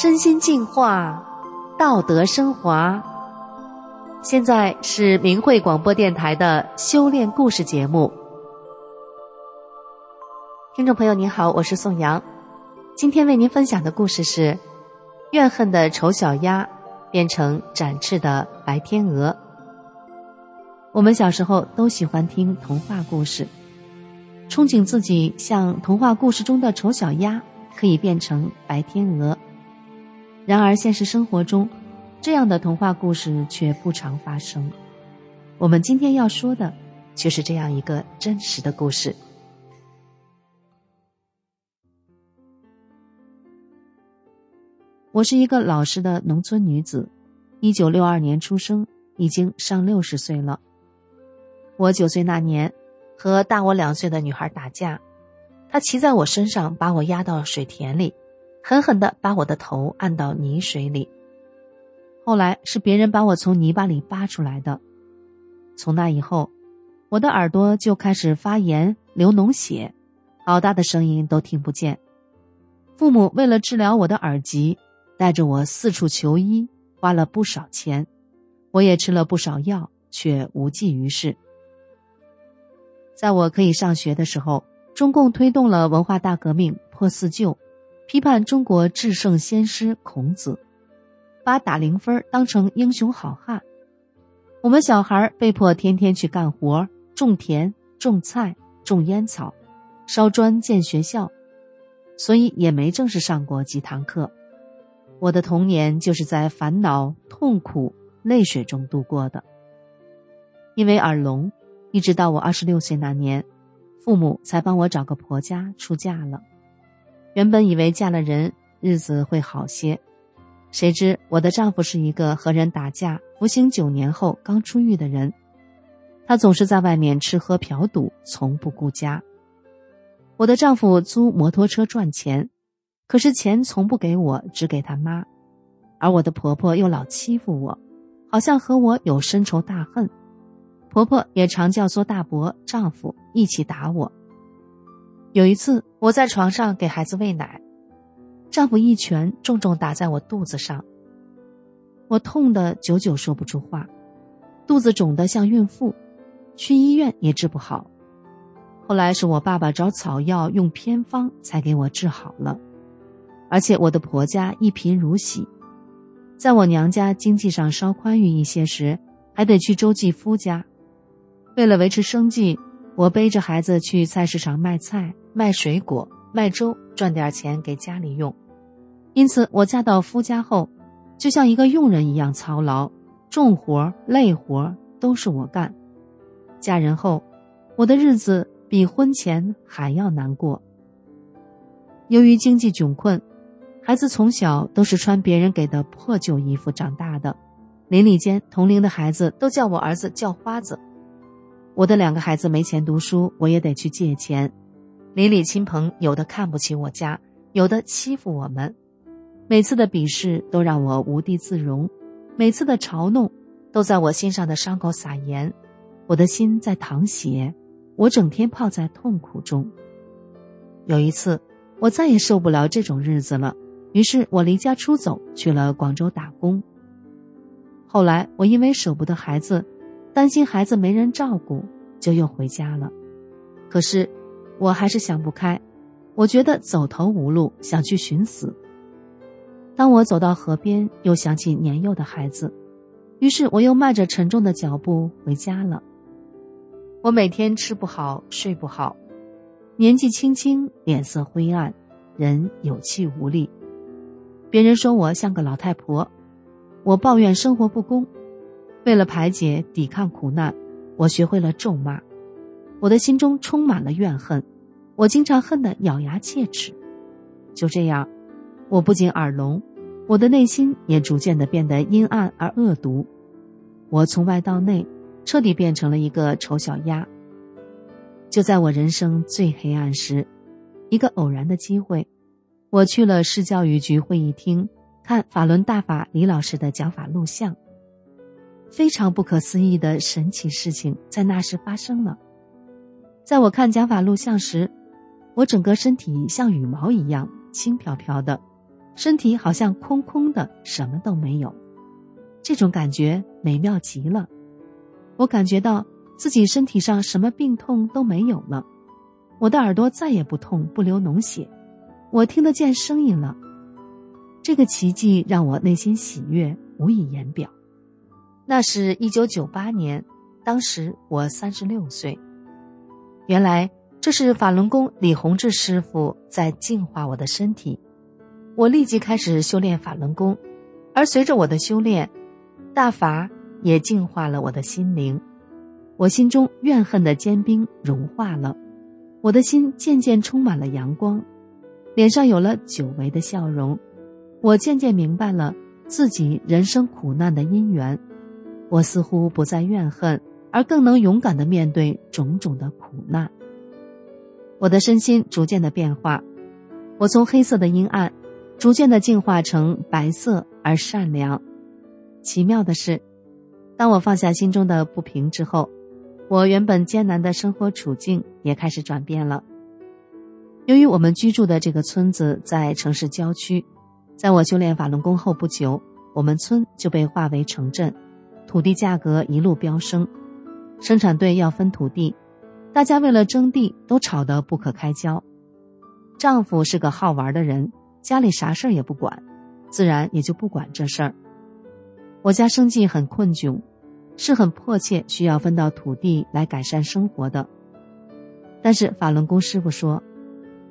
身心净化，道德升华。现在是明慧广播电台的修炼故事节目。听众朋友您好，我是宋阳，今天为您分享的故事是：怨恨的丑小鸭变成展翅的白天鹅。我们小时候都喜欢听童话故事，憧憬自己像童话故事中的丑小鸭，可以变成白天鹅。然而，现实生活中，这样的童话故事却不常发生。我们今天要说的，却是这样一个真实的故事。我是一个老实的农村女子，一九六二年出生，已经上六十岁了。我九岁那年，和大我两岁的女孩打架，她骑在我身上，把我压到水田里。狠狠的把我的头按到泥水里。后来是别人把我从泥巴里扒出来的。从那以后，我的耳朵就开始发炎、流脓血，好大的声音都听不见。父母为了治疗我的耳疾，带着我四处求医，花了不少钱。我也吃了不少药，却无济于事。在我可以上学的时候，中共推动了文化大革命，破四旧。批判中国至圣先师孔子，把打零分当成英雄好汉。我们小孩被迫天天去干活，种田、种菜、种烟草，烧砖建学校，所以也没正式上过几堂课。我的童年就是在烦恼、痛苦、泪水中度过的。因为耳聋，一直到我二十六岁那年，父母才帮我找个婆家出嫁了。原本以为嫁了人日子会好些，谁知我的丈夫是一个和人打架、服刑九年后刚出狱的人。他总是在外面吃喝嫖赌，从不顾家。我的丈夫租摩托车赚钱，可是钱从不给我，只给他妈。而我的婆婆又老欺负我，好像和我有深仇大恨。婆婆也常教唆大伯、丈夫一起打我。有一次，我在床上给孩子喂奶，丈夫一拳重重打在我肚子上，我痛得久久说不出话，肚子肿得像孕妇，去医院也治不好。后来是我爸爸找草药用偏方才给我治好了，而且我的婆家一贫如洗，在我娘家经济上稍宽裕一些时，还得去周继夫家，为了维持生计。我背着孩子去菜市场卖菜、卖水果、卖粥，赚点钱给家里用。因此，我嫁到夫家后，就像一个佣人一样操劳，重活累活都是我干。嫁人后，我的日子比婚前还要难过。由于经济窘困，孩子从小都是穿别人给的破旧衣服长大的，邻里间同龄的孩子都叫我儿子叫花子。我的两个孩子没钱读书，我也得去借钱。邻里亲朋有的看不起我家，有的欺负我们。每次的鄙视都让我无地自容，每次的嘲弄都在我心上的伤口撒盐。我的心在淌血，我整天泡在痛苦中。有一次，我再也受不了这种日子了，于是我离家出走去了广州打工。后来，我因为舍不得孩子。担心孩子没人照顾，就又回家了。可是，我还是想不开，我觉得走投无路，想去寻死。当我走到河边，又想起年幼的孩子，于是我又迈着沉重的脚步回家了。我每天吃不好，睡不好，年纪轻轻，脸色灰暗，人有气无力。别人说我像个老太婆，我抱怨生活不公。为了排解、抵抗苦难，我学会了咒骂。我的心中充满了怨恨，我经常恨得咬牙切齿。就这样，我不仅耳聋，我的内心也逐渐的变得阴暗而恶毒。我从外到内，彻底变成了一个丑小鸭。就在我人生最黑暗时，一个偶然的机会，我去了市教育局会议厅，看法轮大法李老师的讲法录像。非常不可思议的神奇事情在那时发生了。在我看讲法录像时，我整个身体像羽毛一样轻飘飘的，身体好像空空的，什么都没有。这种感觉美妙极了。我感觉到自己身体上什么病痛都没有了，我的耳朵再也不痛不流脓血，我听得见声音了。这个奇迹让我内心喜悦，无以言表。那是一九九八年，当时我三十六岁。原来这是法轮功李洪志师傅在净化我的身体，我立即开始修炼法轮功，而随着我的修炼，大法也净化了我的心灵，我心中怨恨的坚冰融化了，我的心渐渐充满了阳光，脸上有了久违的笑容，我渐渐明白了自己人生苦难的因缘。我似乎不再怨恨，而更能勇敢的面对种种的苦难。我的身心逐渐的变化，我从黑色的阴暗，逐渐的进化成白色而善良。奇妙的是，当我放下心中的不平之后，我原本艰难的生活处境也开始转变了。由于我们居住的这个村子在城市郊区，在我修炼法轮功后不久，我们村就被划为城镇。土地价格一路飙升，生产队要分土地，大家为了争地都吵得不可开交。丈夫是个好玩的人，家里啥事儿也不管，自然也就不管这事儿。我家生计很困窘，是很迫切需要分到土地来改善生活的。但是法轮功师傅说，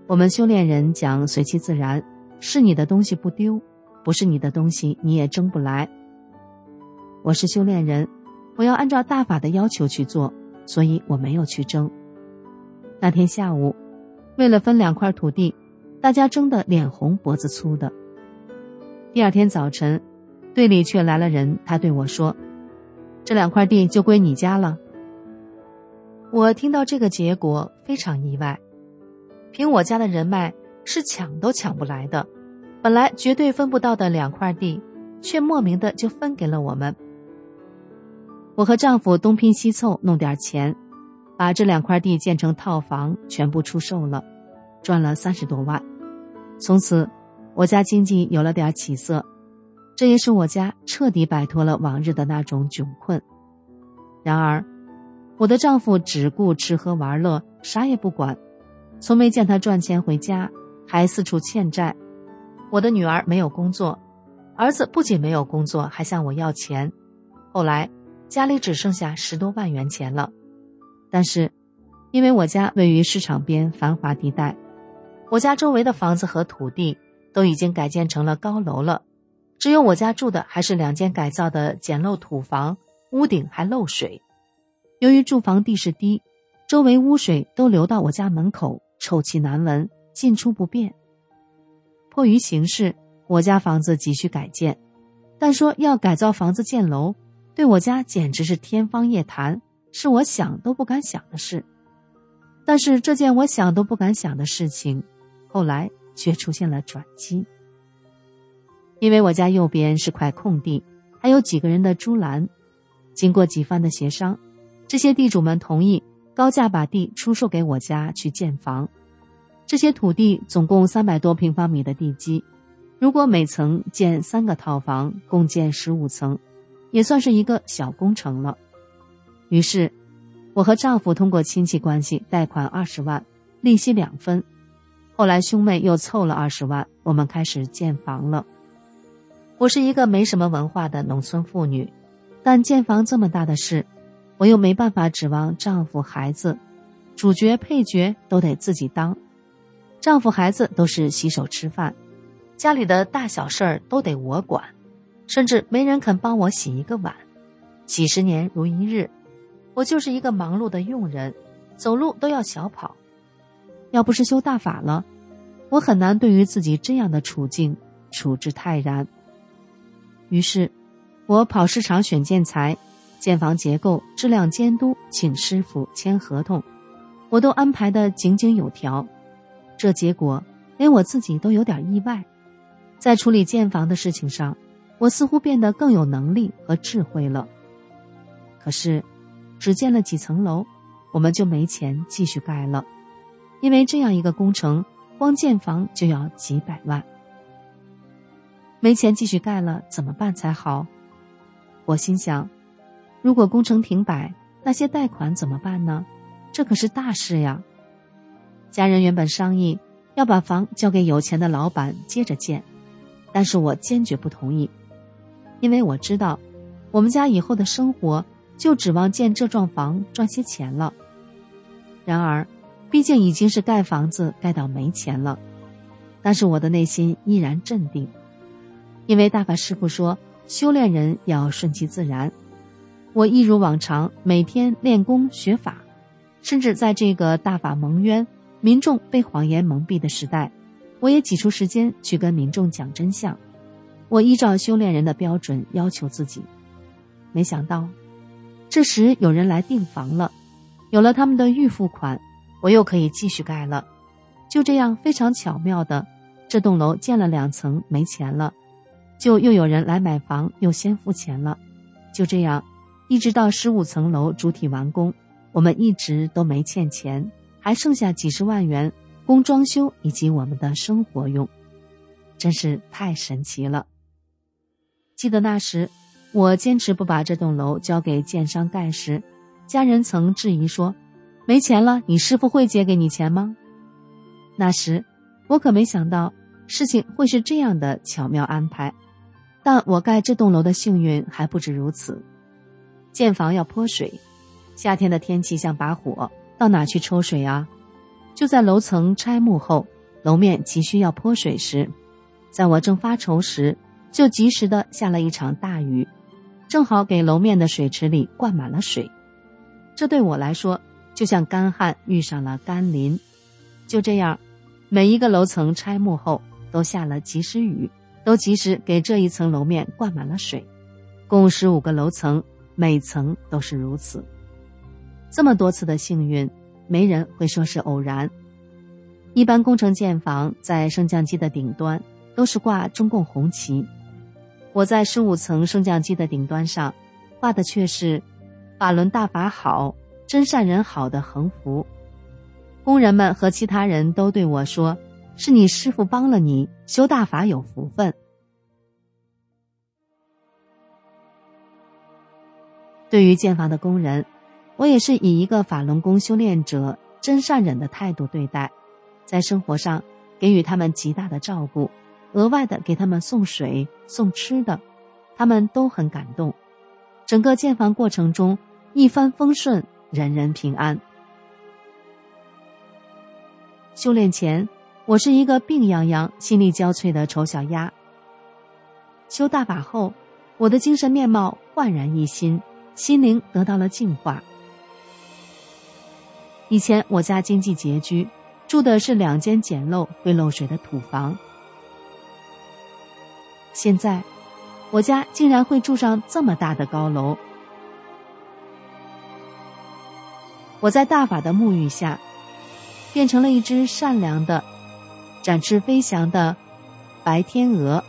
我们修炼人讲随其自然，是你的东西不丢，不是你的东西你也争不来。我是修炼人，我要按照大法的要求去做，所以我没有去争。那天下午，为了分两块土地，大家争得脸红脖子粗的。第二天早晨，队里却来了人，他对我说：“这两块地就归你家了。”我听到这个结果非常意外，凭我家的人脉是抢都抢不来的，本来绝对分不到的两块地，却莫名的就分给了我们。我和丈夫东拼西凑弄点钱，把这两块地建成套房，全部出售了，赚了三十多万。从此，我家经济有了点起色，这也使我家彻底摆脱了往日的那种窘困。然而，我的丈夫只顾吃喝玩乐，啥也不管，从没见他赚钱回家，还四处欠债。我的女儿没有工作，儿子不仅没有工作，还向我要钱。后来。家里只剩下十多万元钱了，但是，因为我家位于市场边繁华地带，我家周围的房子和土地都已经改建成了高楼了，只有我家住的还是两间改造的简陋土房，屋顶还漏水。由于住房地势低，周围污水都流到我家门口，臭气难闻，进出不便。迫于形势，我家房子急需改建，但说要改造房子建楼。对我家简直是天方夜谭，是我想都不敢想的事。但是这件我想都不敢想的事情，后来却出现了转机。因为我家右边是块空地，还有几个人的猪栏，经过几番的协商，这些地主们同意高价把地出售给我家去建房。这些土地总共三百多平方米的地基，如果每层建三个套房，共建十五层。也算是一个小工程了。于是，我和丈夫通过亲戚关系贷款二十万，利息两分。后来兄妹又凑了二十万，我们开始建房了。我是一个没什么文化的农村妇女，但建房这么大的事，我又没办法指望丈夫、孩子，主角、配角都得自己当。丈夫、孩子都是洗手吃饭，家里的大小事儿都得我管。甚至没人肯帮我洗一个碗，几十年如一日，我就是一个忙碌的佣人，走路都要小跑。要不是修大法了，我很难对于自己这样的处境处之泰然。于是，我跑市场选建材、建房结构、质量监督、请师傅签合同，我都安排的井井有条。这结果连我自己都有点意外，在处理建房的事情上。我似乎变得更有能力和智慧了，可是，只建了几层楼，我们就没钱继续盖了，因为这样一个工程，光建房就要几百万。没钱继续盖了，怎么办才好？我心想，如果工程停摆，那些贷款怎么办呢？这可是大事呀！家人原本商议要把房交给有钱的老板接着建，但是我坚决不同意，因为我知道，我们家以后的生活就指望建这幢房赚些钱了。然而，毕竟已经是盖房子盖到没钱了，但是我的内心依然镇定。因为大法师傅说，修炼人要顺其自然。我一如往常，每天练功学法，甚至在这个大法蒙冤、民众被谎言蒙蔽的时代，我也挤出时间去跟民众讲真相。我依照修炼人的标准要求自己。没想到，这时有人来订房了，有了他们的预付款，我又可以继续盖了。就这样，非常巧妙的，这栋楼建了两层，没钱了。就又有人来买房，又先付钱了，就这样，一直到十五层楼主体完工，我们一直都没欠钱，还剩下几十万元供装修以及我们的生活用，真是太神奇了。记得那时，我坚持不把这栋楼交给建商盖时，家人曾质疑说：“没钱了，你师傅会借给你钱吗？”那时，我可没想到事情会是这样的巧妙安排。但我盖这栋楼的幸运还不止如此，建房要泼水，夏天的天气像把火，到哪去抽水啊？就在楼层拆幕后，楼面急需要泼水时，在我正发愁时，就及时的下了一场大雨，正好给楼面的水池里灌满了水，这对我来说就像干旱遇上了甘霖，就这样，每一个楼层拆幕后都下了及时雨。都及时给这一层楼面灌满了水，共十五个楼层，每层都是如此。这么多次的幸运，没人会说是偶然。一般工程建房在升降机的顶端都是挂中共红旗，我在十五层升降机的顶端上挂的却是“法轮大法好，真善人好”的横幅。工人们和其他人都对我说。是你师傅帮了你修大法有福分。对于建房的工人，我也是以一个法轮功修炼者真善忍的态度对待，在生活上给予他们极大的照顾，额外的给他们送水送吃的，他们都很感动。整个建房过程中一帆风顺，人人平安。修炼前。我是一个病殃殃、心力交瘁的丑小鸭。修大法后，我的精神面貌焕然一新，心灵得到了净化。以前我家经济拮据，住的是两间简陋、会漏水的土房。现在，我家竟然会住上这么大的高楼。我在大法的沐浴下，变成了一只善良的。展翅飞翔的白天鹅。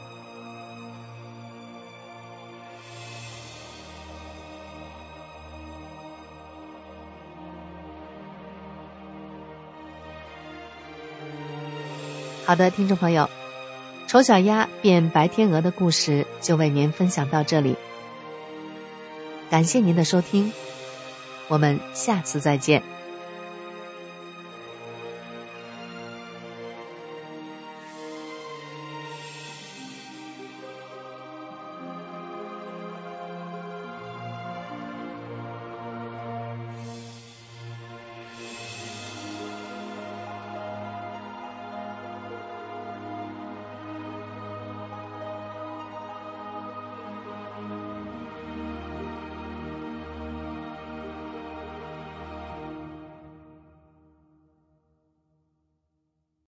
好的，听众朋友，丑小鸭变白天鹅的故事就为您分享到这里。感谢您的收听，我们下次再见。